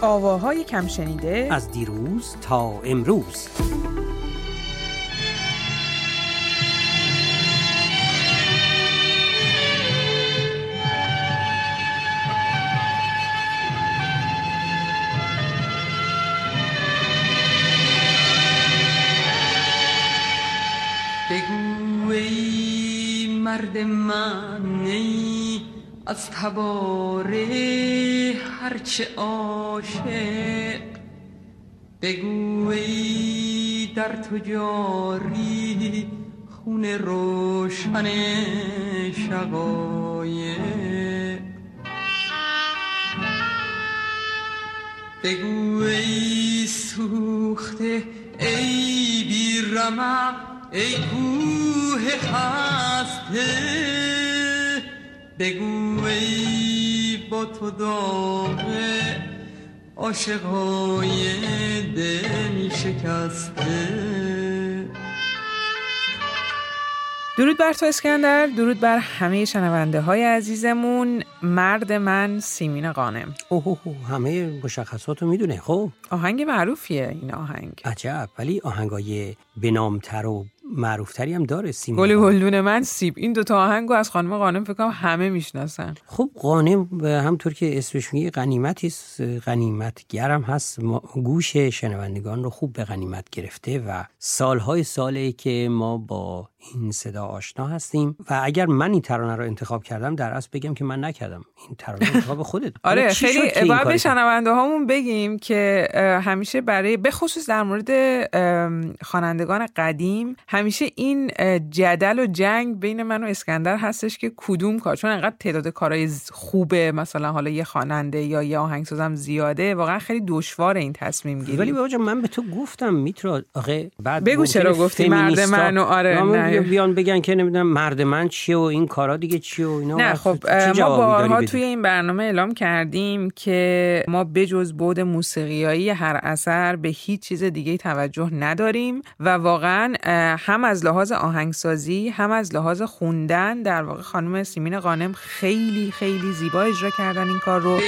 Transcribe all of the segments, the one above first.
آواهای کم شنیده از دیروز تا امروز. بگو ای مرد من ای از تباره هرچه عاشق بگو ای در تو جاری خون روشن شقایق. بگو ای سوخته ای بی رمق ای کوه خسته. بگو ای با تو داغه عاشقای دل شکسته. درود بر تو اسکندر درود بر همه شنونده های عزیزمون. مرد من سیمین قانم اوه همه مشخصات رو می‌دونه خب؟ آهنگ معروفیه این آهنگ. عجب ولی آهنگای بنامتر و معروفتری هم داره سیمین گل. گلدون من سیب این دوتا آهنگو از خانم قانم فکر کنم همه می‌شناسن خب قانم همطور که اسمش میگه غنیمتی غنیمتگرم هست گوش شنوندگان رو خوب به غنیمت گرفته و سالهای ساله که ما با این صدا آشنا هستیم و اگر من این ترانه رو انتخاب کردم در اصل بگم که من نکردم این ترانه انتخاب خودت آره خیلی باید به؟ شنونده هامون بگیم که همیشه برای بخصوص در مورد خوانندگان قدیم همیشه این جدل و جنگ بین من و اسکندر هستش که کدوم کار چون انقدر تعداد کارهای خوبه مثلا حالا یه خواننده یا یه آهنگسازم زیاده واقعا خیلی دشوار این تصمیم گیری ولی بابا من به تو گفتم میترا آخه بعد بگو چرا گفتی مرد فمینیستا- من و آره، نه. بیا- بیان بگن که نمی‌دونم مرد من چیه و این کارا دیگه چیه و اینا نه خب ما بارها؟ توی این برنامه اعلام کردیم که ما بجز بود موسیقیایی هر اثر به هیچ چیز دیگه توجه نداریم و واقعا هم از لحاظ آهنگسازی هم از لحاظ خوندن در واقع خانم سیمین قانم خیلی خیلی زیبا اجرا کردن این کار رو.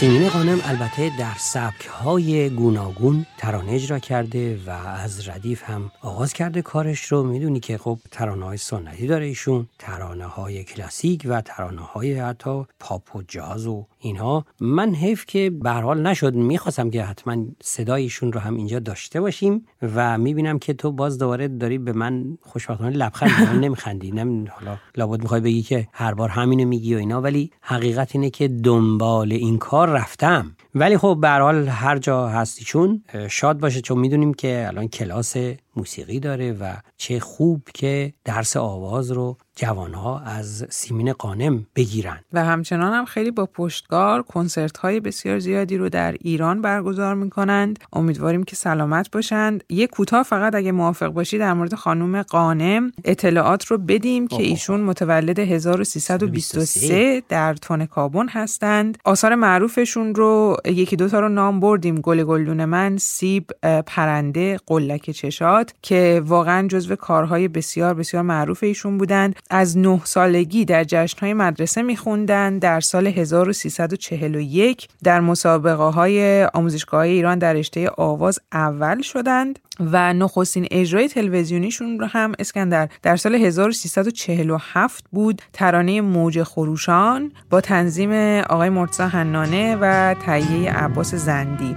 سیمین قانم البته در سبک های گوناگون ترانه اجرا کرده و از ردیف هم آغاز کرده کارش رو. می‌دونی که خب ترانه های سنتی داره ایشون. ترانه های کلاسیک و ترانه های حتی پاپ و جاز و اینها. من حیف که به حال نشد. می‌خواستم که حتما صدایشون رو هم اینجا داشته باشیم و می‌بینم که تو باز دوباره داری به من خوشبختانه لبخند نمیخندی. نم حالا لابد می‌خوای بگی که هر بار همینو میگی و اینا. ولی حقیقت اینه که دنبال این کار رفتم. ولی خب به هر حال هر جا هستیشون شاد باشه چون می‌دونیم که الان کلاس موسیقی داره و چه خوب که درس آواز رو جوانها از سیمین قانم بگیرن. و همچنان هم خیلی با پشتکار کنسرت های بسیار زیادی رو در ایران برگزار می کنند امیدواریم که سلامت باشند. یه کوتاه فقط اگه موافق باشی در مورد خانم قانم اطلاعات رو بدیم که آه. ایشون متولد 1323 در تون کابون هستند. آثار معروفشون رو یکی دوتا رو نام بردیم. گل گلدون من سیب پرنده قلک چشات. که واقعا جزو کارهای بسیار بسیار معروف ایشون بودند از نه سالگی در جشنهای مدرسه میخوندن. در سال 1341 در مسابقه های آموزشگاه ایران در رشته آواز اول شدند و نخستین اجرای تلویزیونیشون رو هم اسکندر در سال 1347 بود. ترانه موج خروشان با تنظیم آقای مرتضی حنانه و تهیه عباس زندی.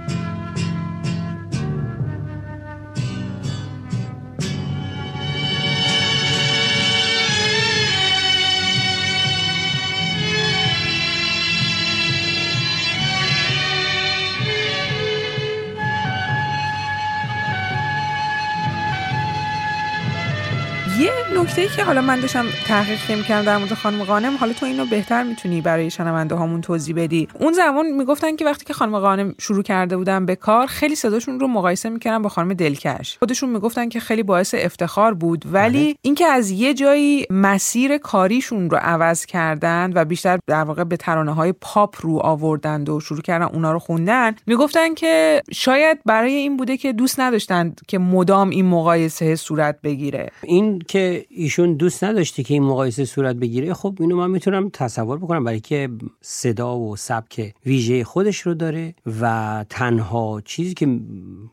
یه نکته که حالا من داشتم تحقیق می‌کردم در مورد خانم قانم حالا تو اینو بهتر می‌تونی برای شنونده هامون توضیح بدی. اون زمان می‌گفتن که وقتی که خانم قانم شروع کرده بودن به کار خیلی صداشون رو مقایسه می‌کردن با خانم دلکش. خودشون می‌گفتن که خیلی باعث افتخار بود ولی بله. اینکه از یه جایی مسیر کاریشون رو عوض کردن و بیشتر در واقع به ترانه های پاپ رو آوردند و شروع کردن اونا رو خوندن می‌گفتن که شاید برای این بوده که دوست نداشتند که مدام این مقایسه صورت بگیره. این که ایشون دوست نداشته که این مقایسه صورت بگیره خب اینو من می‌تونم تصور بکنم برای که صدا و سبک ویژه خودش رو داره و تنها چیزی که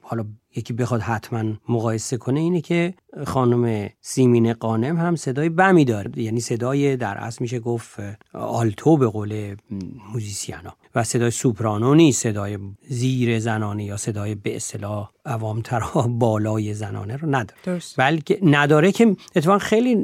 حالا یکی بخواد حتما مقایسه کنه اینه که خانم سیمین قانم هم صدای بمی داره. یعنی صدای در اصل میشه گفت آلتو به قول موزیسیانا. و صدای سوپرانو نیست صدای زیر زنانه یا صدای به اصطلاح عوامترها بالای زنانه رو نداره. بلکه نداره که اتفاقا خیلی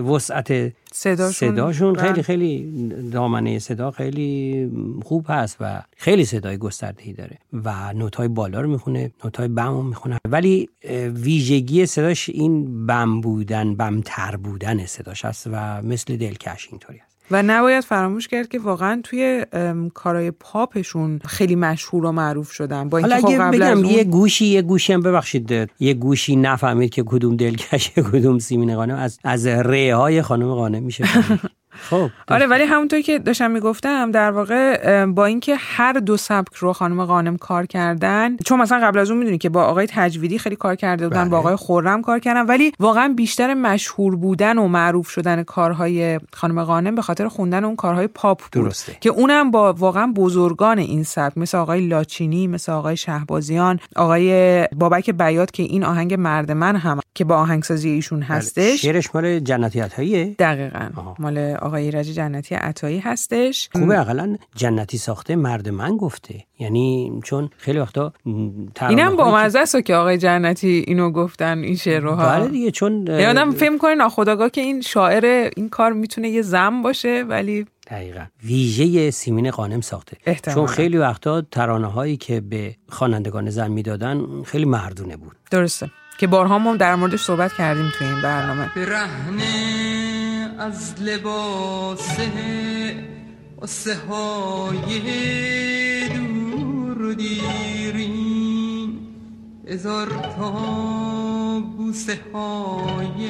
وسعت صداشون, صداشون خیلی. خیلی دامنه صدا خیلی خوب هست و خیلی صدای گستردهی داره و نوتای بالا رو می‌خونه نوتای بم رو می‌خونه. ولی ویژگی صداش این بم بودن بمتر بودن صداش هست و مثل دلکش اینطوری هست. و نباید فراموش کرد که واقعا توی کارهای پاپشون خیلی مشهور و معروف شدن. با حالا خب اگه بگم یه گوشی یه گوشی هم ببخشید یه گوشی نفهمید که کدوم دلکش کدوم سیمین قانم از از ره های خانم قانم میشه. خب آره ولی همونطور که داشتم می‌گفتم در واقع با اینکه هر دو سبک رو خانم قانم کار کردن چون مثلا قبل از اون می‌دونی که با آقای تجویدی خیلی کار کرده بودن با بله. آقای خورم کار کردن ولی واقعا بیشتر مشهور بودن و معروف شدن کارهای خانم قانم به خاطر خوندن اون کارهای پاپ بود درسته. که اونم با واقعا بزرگان این سبک مثل آقای لاچینی مثل آقای شهبازیان آقای بابک بیات که این آهنگ مرد من هم که با آهنگسازی ایشون بله. هستش شعرش مال جنتی عطاییه دقیقاً مال آقای ایرج جنتی عطایی هستش. خوبه اقلا جنتی ساخته مرد من گفته. یعنی چون خیلی وقتا اینم با مزه است که آقای جنتی اینو گفتن این شعر رو بله دیگه چون یادم فهم کنه ناخداگاه که این شاعر این کار می‌تونه یه زم باشه ولی دقیقا. ویژه سیمین قانم ساخته. احتمال. چون خیلی وقتا ترانه هایی که به خوانندگان زن می‌دادن خیلی مردونه بود. درسته. که بارها ما در موردش صحبت کردیم توی این برنامه. از لباس قصه های دور دیرین هزار تا بوسه های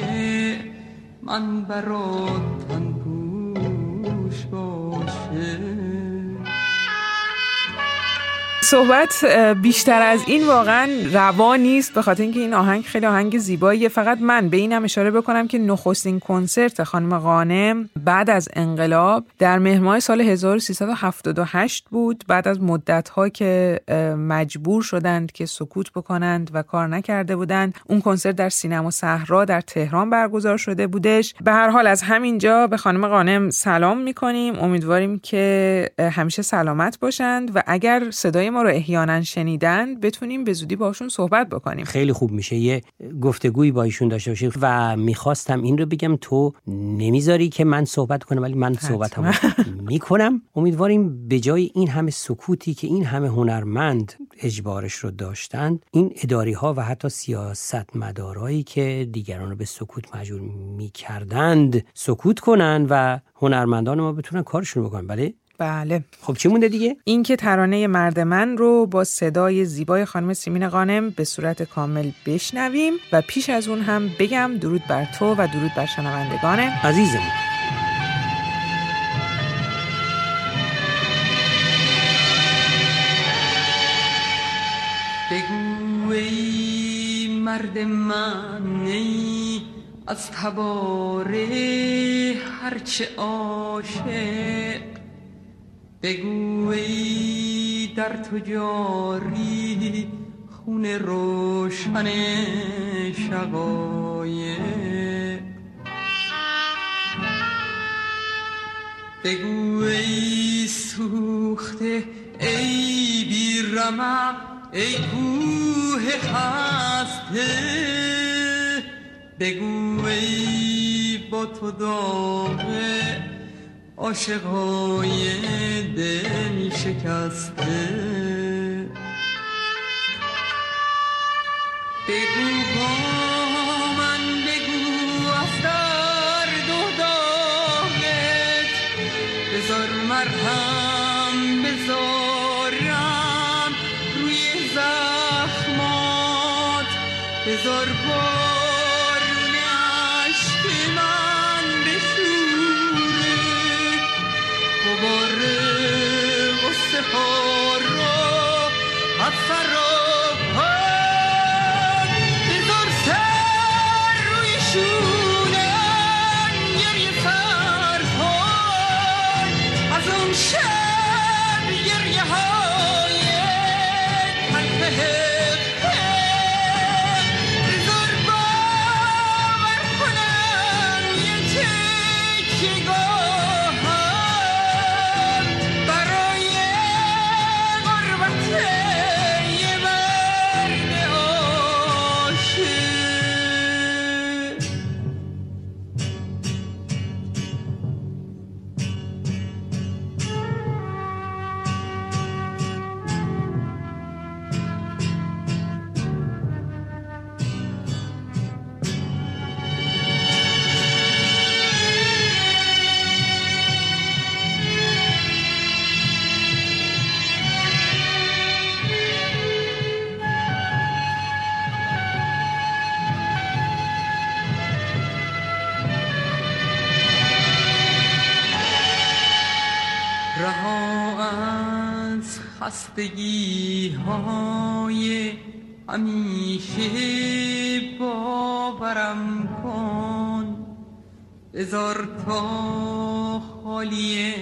من برات تن پوش صحبت بیشتر از این واقعا روا نیست به خاطر اینکه این آهنگ خیلی آهنگ زیباییه. فقط من به اینم اشاره بکنم که نخستین کنسرت خانم قانم بعد از انقلاب در مهر سال 1378 بود. بعد از مدت ها که مجبور شدند که سکوت بکنند و کار نکرده بودند اون کنسرت در سینما صحرا در تهران برگزار شده بودش. به هر حال از همینجا به خانم قانم سلام می‌کنیم. امیدواریم که همیشه سلامت باشند و اگر صدای ما رو احیانا شنیدن بتونیم به زودی باشون صحبت بکنیم. خیلی خوب میشه یه گفتگویی با ایشون داشته باشیم و می‌خواستم این رو بگم تو نمی‌ذاری که من صحبت کنم ولی من صحبتمو می‌کنم. امیدواریم به جای این همه سکوتی که این همه هنرمند اجبارش رو داشتند این اداری ها و حتی سیاست مدارایی که دیگران رو به سکوت مجبور می‌کردند سکوت کنن و هنرمندان ما بتونن کارشون بکنن. بله؟ بله. خب چی مونده دیگه؟ این که ترانه مرد من رو با صدای زیبای خانم سیمین قانم به صورت کامل بشنویم و پیش از اون هم بگم درود بر تو و درود بر شنوندگان. عزیزم بگو ای مرد من ای از تباره هرچه عاشق. بگو ای در تو جاری خون روشن شقایق. بگو ای سوخته ای بی رمق ای کوه خسته. بگو ای با تو داغه عاشقای دل شکسته. بگو با من بگو از در دو داغت بذار مرهم بذارم روی زخمات. بذار با خستگی های همیشه. باورم کن. هزار تا خالی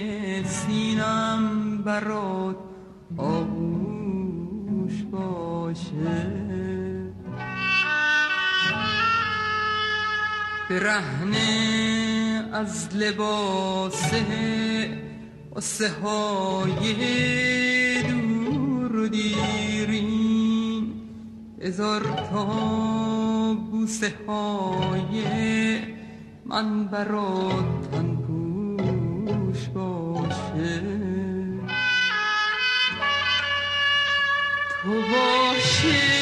سینم برات آغوش باشه. برهنه از لباس قصه های دیرین. هزار تا بوسه های من برات تن پوش باشه. تو باشه.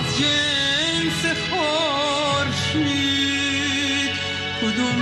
از جنس خورشید کدوم